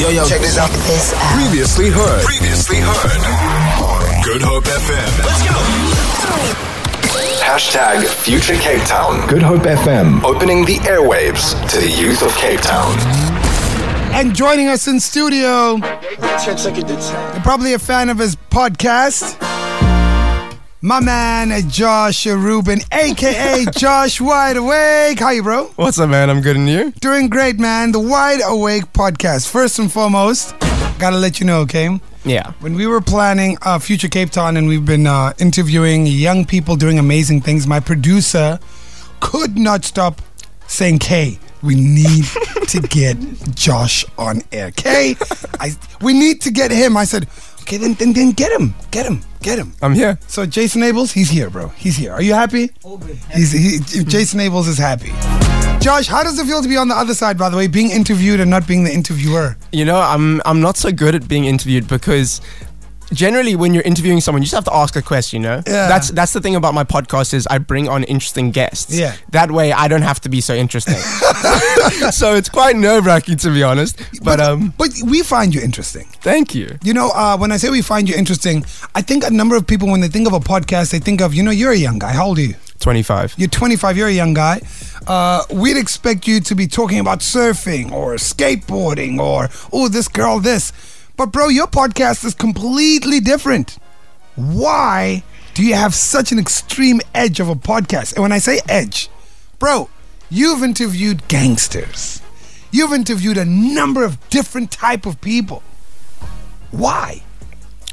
Yo, yo, check this out. This out. Previously heard. Previously heard. Good Hope FM. Let's go. Hashtag Future Cape Town. Good Hope FM. Opening the airwaves to the youth of Cape Town. And joining us in studio, you're probably a fan of his podcast. My man, Josh Rubin, aka Josh Wide Awake. How you, bro? What's up, man? I'm good, and you? Doing great, man. The Wide Awake podcast. First and foremost, gotta let you know, okay? Yeah. When we were planning uh, Future Cape Town and we've been uh, interviewing young people doing amazing things, my producer could not stop saying, K, we need to get Josh on air. K, I, we need to get him. I said, okay, then, then, then get him. Get him. Get him. I'm here. So Jason Abels, he's here, bro. He's here. Are you happy? He's, he, Jason Abels is happy. Josh, how does it feel to be on the other side, by the way, being interviewed and not being the interviewer? You know, I'm I'm not so good at being interviewed because generally when you're interviewing someone, you just have to ask a question, you know? Yeah. That's that's the thing about my podcast is I bring on interesting guests. Yeah. That way I don't have to be so interesting. so it's quite nerve wracking to be honest. But um But we find you interesting. thank you. You know, uh, when I say we find you interesting, I think a number of people, when they think of a podcast, they think of, you know, you're a young guy. How old are you? Twenty five. You're 25, you're a young guy. Uh, we'd expect you to be talking about surfing or skateboarding or, oh, this girl, this. But, bro, your podcast is completely different. Why do you have such an extreme edge of a podcast? And when I say edge, bro, you've interviewed gangsters. You've interviewed a number of different type of people. Why?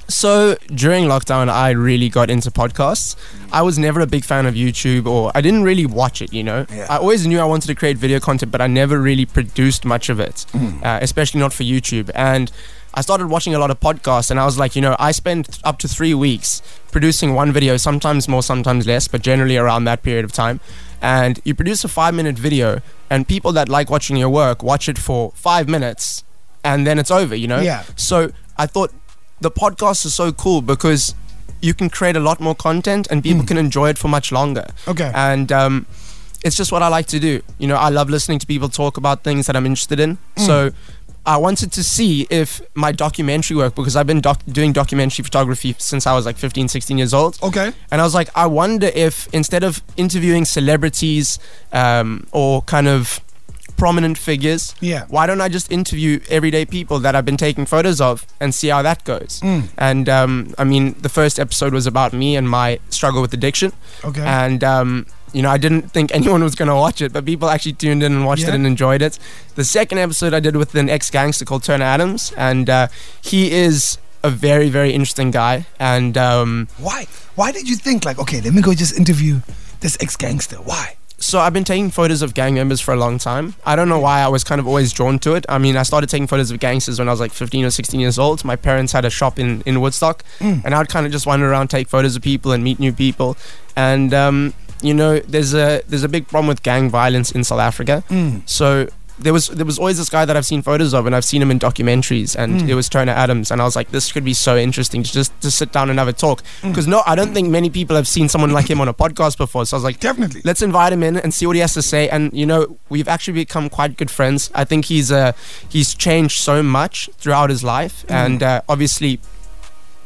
So during lockdown, I really got into podcasts. I was never a big fan of YouTube, or I didn't really watch it. You know, Yeah. I always knew I wanted to create video content, but I never really produced much of it, Mm. uh, especially not for YouTube. And I started watching a lot of podcasts, and I was like, you know, I spent up to three weeks producing one video, sometimes more, sometimes less, but generally around that period of time. And you produce a five-minute video, and people that like watching your work watch it for five minutes, and then it's over. You know. Yeah. So I thought the podcast is so cool because you can create a lot more content and people can enjoy it for much longer. Okay. And um, it's just what I like to do. You know, I love listening to people talk about things that I'm interested in. So I wanted to see if my documentary work, because I've been doc- doing documentary photography since I was like 15, 16 years old. Okay. And I was like, I wonder if instead of interviewing celebrities um, or kind of prominent figures, Yeah. why don't I just interview everyday people that I've been taking photos of and see how that goes? Mm. And um, I mean, the first episode was about me and my struggle with addiction. Okay. And um, you know, I didn't think anyone was going to watch it, but people actually tuned in and watched Yeah. it and enjoyed it. The second episode I did with an ex gangster called Turner Adams, and uh, he is a very, very interesting guy. And um, Why? Why did you think like, okay, let me go just interview this ex gangster? Why? So I've been taking photos of gang members for a long time. I don't know why I was kind of always drawn to it. I mean, I started taking photos of gangsters when I was like 15 or 16 years old. My parents had a shop in, in Woodstock, and I'd kind of just wander around, take photos of people, and meet new people. And um, you know, there's a there's a big problem with gang violence in South Africa. So there was there was always this guy that I've seen photos of, and I've seen him in documentaries, and it was Turner Adams, and I was like, this could be so interesting to just to sit down and have a talk. Because no, I don't think many people have seen someone like him on a podcast before. So I was like, Definitely. let's invite him in and see what he has to say. And you know, we've actually become quite good friends. I think he's uh, he's changed so much throughout his life, and uh, obviously,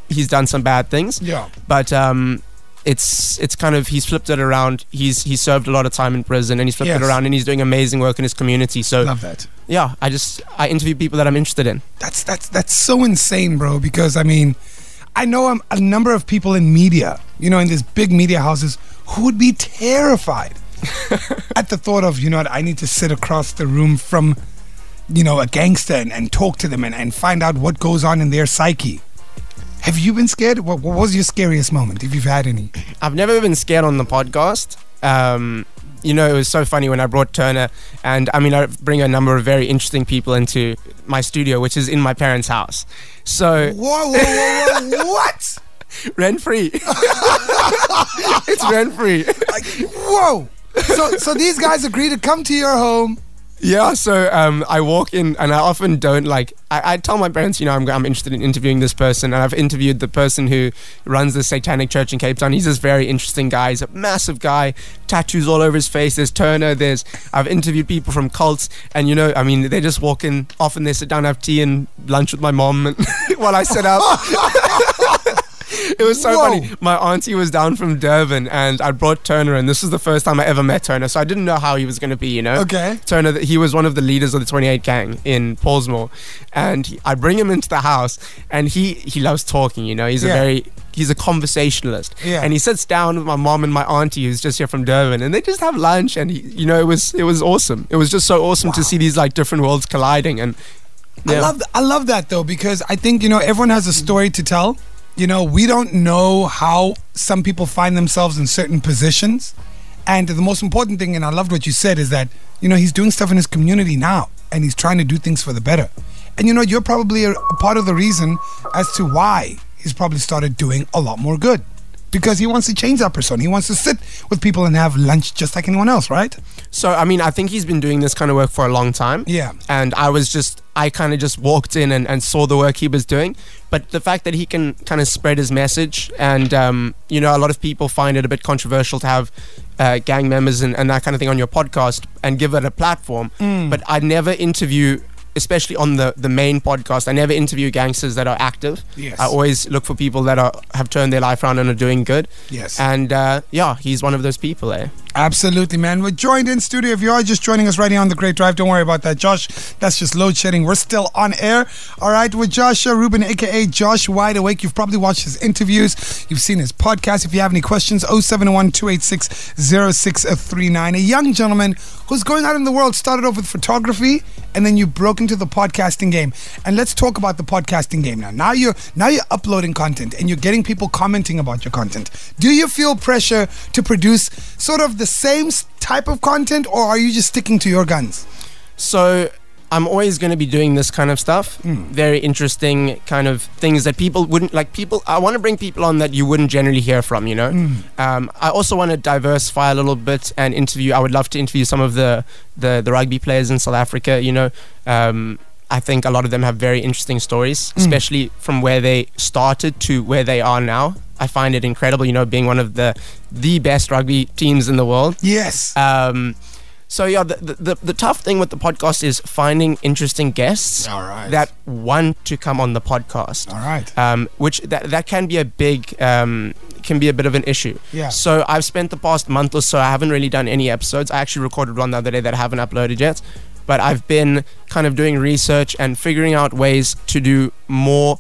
he's done some bad things. Yeah. But um, it's it's kind of he's flipped it around. He's he's served a lot of time in prison, and he's flipped Yes. it around, and he's doing amazing work in his community. So Love that. yeah, I just I interview people that I'm interested in. That's that's that's so insane, bro. Because I mean, I know um, a number of people in media, you know, in these big media houses, who would be terrified at the thought of, you know, what, I need to sit across the room from, you know, a gangster and, and talk to them and, and find out what goes on in their psyche. Have you been scared? What, what was your scariest moment, if you've had any? I've never been scared on the podcast. Um, you know, it was so funny when I brought Turner, and I mean, I bring a number of very interesting people into my studio, which is in my parents' house. So Whoa, whoa, whoa, whoa what? rent free. it's rent free. Like, whoa. So, so these guys agree to come to your home. Yeah, so um, I walk in and I often don't like. I, I tell my parents, you know, I'm, I'm interested in interviewing this person, and I've interviewed the person who runs the Satanic Church in Cape Town. He's this very interesting guy. He's a massive guy, tattoos all over his face. There's Turner. There's I've interviewed people from cults, and you know, I mean, they just walk in. Often they sit down, have tea and lunch with my mom, and while I set up. it was so Whoa. funny. My auntie was down from Durban, and I brought Turner, and this was the first time I ever met Turner, so I didn't know how he was going to be. You know, Okay. Turner, he was one of the leaders of the 28 gang in Pollsmoor, and he, I bring him into the house, and he he loves talking. You know, he's Yeah. a very he's a conversationalist, Yeah. and he sits down with my mom and my auntie, who's just here from Durban, and they just have lunch, and he, you know, it was it was awesome. It was just so awesome to see these like different worlds colliding, and I love I love that though because I think you know everyone has a story to tell. You know, we don't know how some people find themselves in certain positions. And the most important thing, and I loved what you said, is that, you know, he's doing stuff in his community now and he's trying to do things for the better. And, you know, you're probably a, a part of the reason as to why he's probably started doing a lot more good. Because he wants to change that persona. He wants to sit with people and have lunch just like anyone else, right? So I mean, I think he's been doing this kind of work for a long time. Yeah. And I was just, I kind of just walked in and, and saw the work he was doing. But the fact that he can kind of spread his message, and um, you know, a lot of people find it a bit controversial to have uh, gang members and, and that kind of thing on your podcast and give it a platform. Mm. But I never interview. Especially on the, the main podcast, I never interview gangsters that are active. Yes. I always look for people that are have turned their life around and are doing good. Yes. And uh, yeah, he's one of those people, eh? Absolutely, man. We're joined in studio. If you are just joining us right here on the Great Drive, don't worry about that, Josh. That's just load shedding. We're still on air. All right, with Joshua Rubin, aka Josh Wide Awake. You've probably watched his interviews. You've seen his podcast. If you have any questions, 071 286 0639. A young gentleman who's going out in the world, started off with photography, and then you broke into the podcasting game. And let's talk about the podcasting game now. Now you're now you're uploading content and you're getting people commenting about your content. Do you feel pressure to produce sort of the same type of content, or are you just sticking to your guns? So I'm always going to be doing this kind of stuff. Very interesting kind of things that people wouldn't like. People, I want to bring people on that you wouldn't generally hear from. You know, um, I also want to diversify a little bit and interview. I would love to interview some of the the, the rugby players in South Africa. You know. Um, I think a lot of them have very interesting stories, especially from where they started to where they are now. I find it incredible, you know, being one of the the best rugby teams in the world. Yes. Um, so yeah, the, the the the tough thing with the podcast is finding interesting guests All right. that want to come on the podcast. All right. Um, which that that can be a big um, can be a bit of an issue. Yeah. So I've spent the past month or so. I haven't really done any episodes. I actually recorded one the other day that I haven't uploaded yet. But I've been kind of doing research and figuring out ways to do more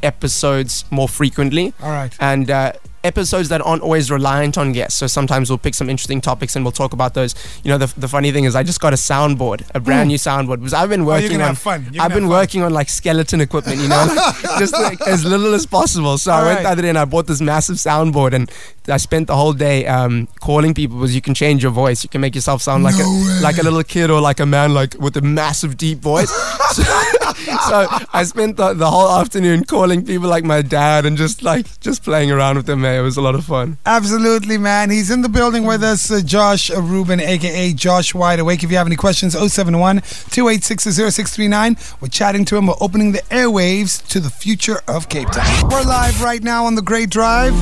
episodes more frequently All right. and uh, episodes that aren't always reliant on guests. So sometimes we'll pick some interesting topics and we'll talk about those. You know, the, the funny thing is I just got a soundboard, a brand new soundboard, because I've been Hmm. Oh, working on fun. You're I've been working on like skeleton equipment, you know, like, just like as little as possible. So I went right. the other day and I bought this massive soundboard and I spent the whole day um, calling people because you can change your voice. You can make yourself sound like No a way. like a little kid or like a man like with a massive deep voice. so, so I spent the, the whole afternoon calling people like my dad and just like just playing around with them. Man. It was a lot of fun. Absolutely, man. He's in the building with us, uh, Josh Rubin, aka Josh Wide Awake. If you have any questions, 071 286 0639. We're chatting to him. We're opening the airwaves to the future of Cape Town. We're live right now on the Great Drive.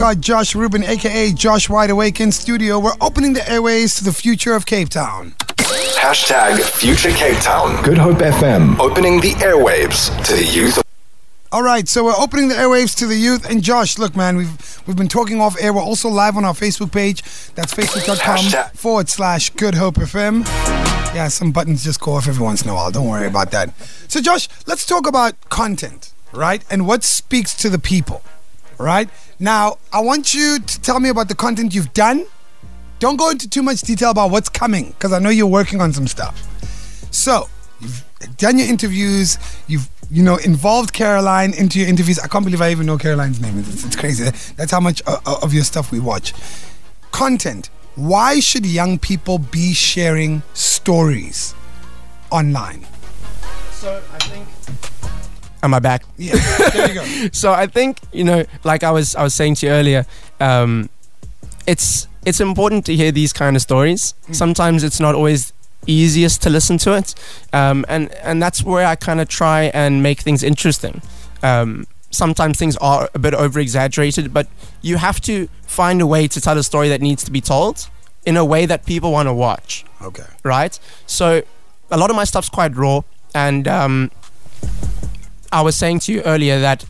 Got Josh Rubin, aka Josh Wide Awake, in studio. We're opening the airwaves to the future of Cape Town. Hashtag Future Cape Town. Good Hope FM. Opening the airwaves to the youth of All right, so we're opening the airwaves to the youth. And Josh, look, man, we've we've been talking off air. We're also live on our Facebook page. That's facebook.com forward slash Good Hope FM. Yeah, some buttons just go off every once in a while. Don't worry about that. So, Josh, let's talk about content, right? And what speaks to the people, right? Now, I want you to tell me about the content you've done. Don't go into too much detail about what's coming, because I know you're working on some stuff. So, you've done your interviews, you've you know involved Caroline into your interviews. I can't believe I even know Caroline's name. It's, it's crazy. That's how much uh, uh, of your stuff we watch. Content. Why should young people be sharing stories online? So I think. Am I back? Yeah, there you go. So I think you know, like I was I was saying to you earlier, um, it's it's important to hear these kind of stories. Sometimes it's not always easiest to listen to it, um, and and that's where I kind of try and make things interesting. Um, sometimes things are a bit over exaggerated, but you have to find a way to tell a story that needs to be told in a way that people want to watch, Okay. right? So a lot of my stuff's quite raw, and um, I was saying to you earlier that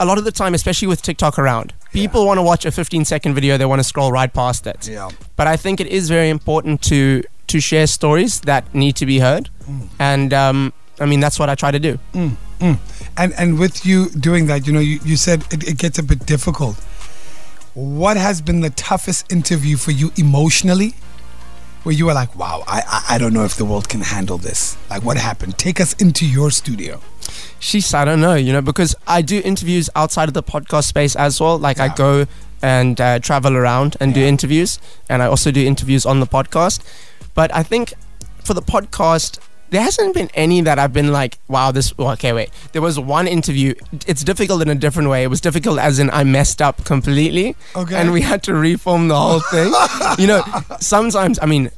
a lot of the time, especially with TikTok around, people want to watch a 15 second video, they want to scroll right past it. Yeah. But I think it is very important to to share stories that need to be heard, and um, I mean that's what I try to do. And and with you doing that, you know, you, you said it, it gets a bit difficult. What has been the toughest interview for you emotionally? Where you were like, wow, I, I I don't know if the world can handle this. Like, what happened? Take us into your studio. Sheesh, I don't know, you know, because I do interviews outside of the podcast space as well. Like I go and uh, travel around and do interviews, and I also do interviews on the podcast. But I think for the podcast, there hasn't been any that I've been like, wow, this. Well, okay, wait. There was one interview. It's difficult in a different way. It was difficult as in I messed up completely, Okay. and we had to reform the whole thing. you know, sometimes I mean.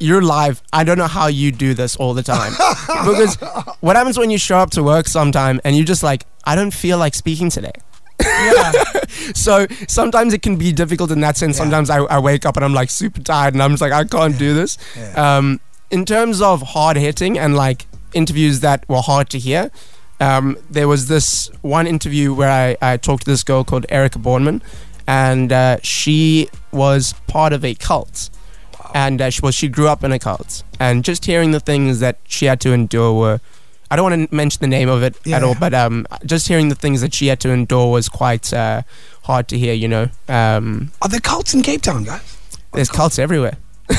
You're live. I don't know how you do this all the time. because what happens when you show up to work sometime and you're just like, I don't feel like speaking today. Yeah. So sometimes it can be difficult in that sense. Yeah. Sometimes I, I wake up and I'm like super tired and I'm just like, I can't do this. Yeah. Um, in terms of hard hitting and like interviews that were hard to hear, um, there was this one interview where I, I talked to this girl called Erica Bornman, and uh, she was part of a cult. And uh, she, well, she grew up in a cult, and just hearing the things that she had to endure were, I don't want to mention the name of it Yeah, at all, but um, just hearing the things that she had to endure was quite uh, hard to hear. You know, um, Are there cults in Cape Town, guys? there's cults everywhere.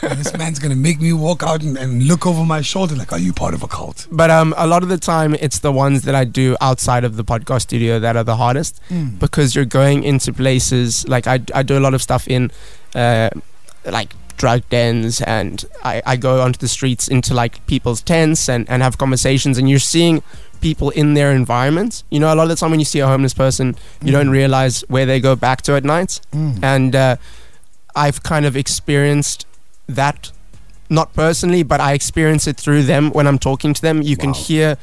This man's gonna make me walk out and, and look over my shoulder like, are you part of a cult? But um, a lot of the time, it's the ones that I do outside of the podcast studio that are the hardest Mm. because you're going into places like I, I do a lot of stuff in uh, like drug dens and I, I go onto the streets into like people's tents and, and have conversations and you're seeing people in their environment. You know, a lot of the time when you see a homeless person, you don't realize where they go back to at night. Mm. And uh, I've kind of experienced that, not personally, but I experience it through them when I'm talking to them. You can hear,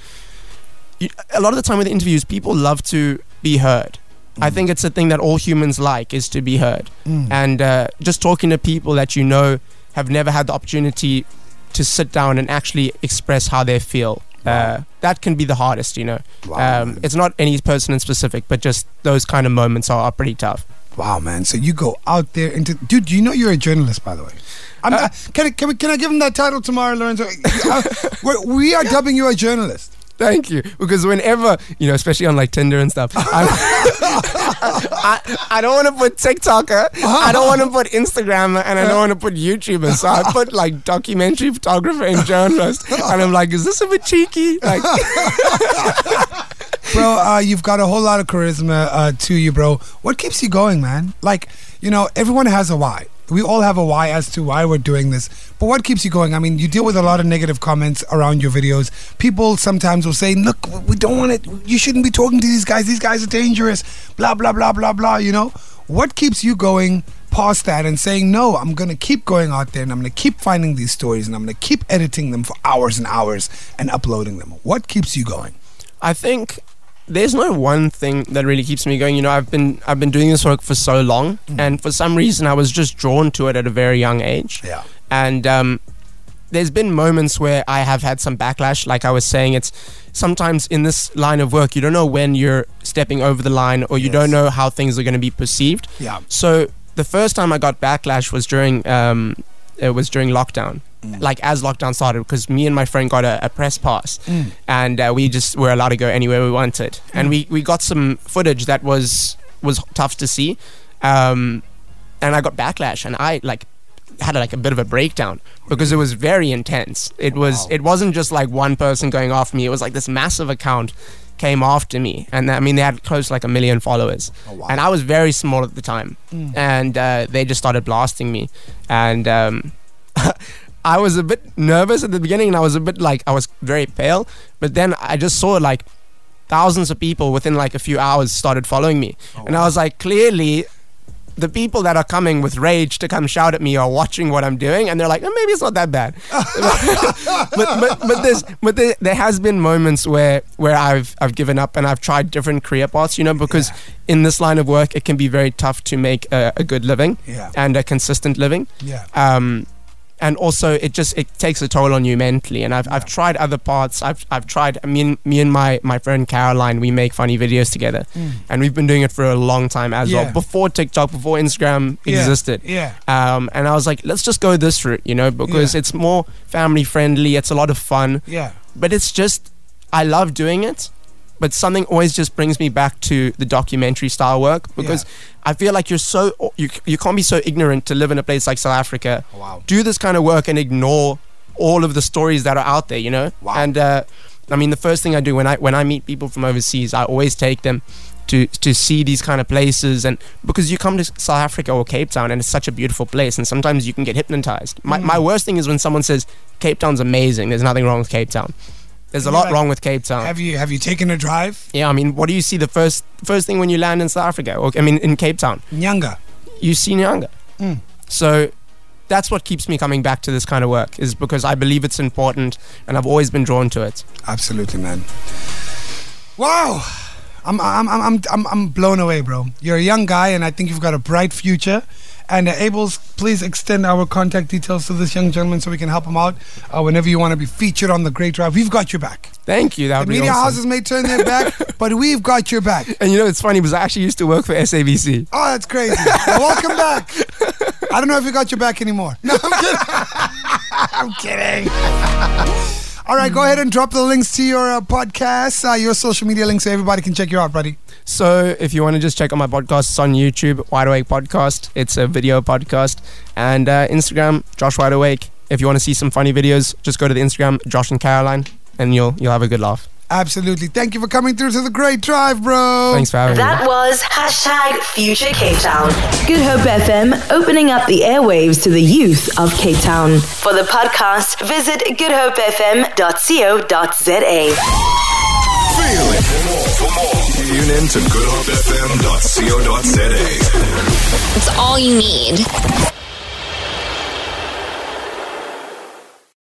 you, a lot of the time with interviews, people love to be heard. I think it's a thing that all humans like is to be heard. Mm. And uh, just talking to people that you know have never had the opportunity to sit down and actually express how they feel. Uh, that can be the hardest, you know. Wow, um, it's not any person in specific, but just those kind of moments are, are pretty tough. Wow, man. So you go out there into dude. You know you're a journalist, by the way. I'm, Uh, I- can I, can, we, can I give him that title tomorrow, Lorenzo? Uh, we are dubbing you a journalist. Thank you. Because whenever, you know, especially on like Tinder and stuff, I'm, I, I don't want to put TikToker, I don't want to put Instagrammer, and I don't want to put YouTuber. So I put like documentary photographer and journalist. And I'm like, is this a bit cheeky? Like, bro uh, you've got a whole lot of charisma uh, to you bro what keeps you going man like you know everyone has a why we all have a why as to why we're doing this. But what keeps you going? I mean you deal with a lot of negative comments around your videos. People sometimes will say look we don't want it. You shouldn't be talking to these guys. These guys are dangerous. Blah blah blah blah blah you know? What keeps you going past that and saying no i'm gonna keep going out there and i'm gonna keep finding these stories and i'm gonna keep editing them for hours and hours and uploading them what keeps you going? I think there's no one thing that really keeps me going. You know, I've been I've been doing this work for so long, and for some reason, I was just drawn to it at a very young age. Yeah. And um, there's been moments where I have had some backlash. Like I was saying, it's sometimes in this line of work, you don't know when you're stepping over the line, or you Yes. don't know how things are going to be perceived. Yeah. So the first time I got backlash was during um, it was during lockdown. Like as lockdown started, because me and my friend got a, a press pass, and uh, we just were allowed to go anywhere we wanted, and we, we got some footage that was was tough to see, um, and I got backlash, and I like had like a bit of a breakdown because it was very intense. It was Wow. it wasn't just like one person going after me; it was like this massive account came after me, and I mean they had close to like a million followers, Oh, wow. and I was very small at the time, and uh, they just started blasting me, and um, I was a bit nervous at the beginning, and I was a bit like I was very pale, but then I just saw like thousands of people within like a few hours started following me, and I was like, clearly. the people that are coming with rage to come shout at me are watching what I'm doing, and they're like, oh, maybe it's not that bad. but but but there's but there, there has been moments where where I've I've given up and I've tried different career paths, you know, because Yeah. in this line of work it can be very tough to make a, a good living Yeah. and a consistent living. Yeah. Um, and also it just it takes a toll on you mentally. And I've, I've tried other parts. I've I've tried. Me and me and my my friend Caroline, we make funny videos together, and we've been doing it for a long time as Mm. Yeah. well. Before TikTok, before Instagram Yeah. existed. Yeah. Um, and I was like, let's just go this route, you know, because Yeah. it's more family friendly. It's a lot of fun, Yeah. but it's just I love doing it. But something always just brings me back to the documentary style work because I feel like you're so you you can't be so ignorant to live in a place like South Africa. Wow. Do this kind of work and ignore all of the stories that are out there, you know. Wow. And uh, I mean, the first thing I do when I when I meet people from overseas, I always take them to to see these kind of places and because you come to South Africa or Cape Town and it's such a beautiful place and sometimes you can get hypnotized. My Mm. my worst thing is when someone says Cape Town's amazing. There's nothing wrong with Cape Town. There's a lot like, wrong with Cape Town. Have you have you taken a drive? yeah, I mean, what do you see the first first thing when you land in South Africa? Or I mean, in Cape Town, Nyanga. you see Nyanga. Mm. So that's what keeps me coming back to this kind of work is because I believe it's important and I've always been drawn to it. Absolutely, man. Wow. I'm, I'm, I'm, I'm, I'm, I'm blown away, bro. You're a young guy, and I think you've got a bright future. And uh, Abels, please extend our contact details to this young gentleman so we can help him out uh, whenever you want to be featured on the Great Drive. We've got your back. Thank you. That The would be media awesome. houses may turn their back, but we've got your back. And you know, it's funny because I actually used to work for SABC. Oh, that's crazy. Well, welcome back. I don't know if you got your back anymore. No, I'm kidding. I'm kidding. All right, go ahead and drop the links to your uh, podcast, uh, your social media links so everybody can check you out, buddy. So if you want to just check out my podcast, it's on YouTube, Wide Awake Podcast. It's a video podcast. And uh, Instagram, Josh Wide Awake. If you want to see some funny videos, just go to the Instagram, Josh and Caroline, and you'll you'll have a good laugh. Absolutely. Thank you for coming through to the Great Drive, bro. Thanks for having me. That was hashtag Future Cape Town. Good Hope FM opening up the airwaves to the youth of Cape Town. For the podcast, visit goodhopefm.co.za. Feel it. For more, for more, tune in to goodhopefm.co.za. It's all you need.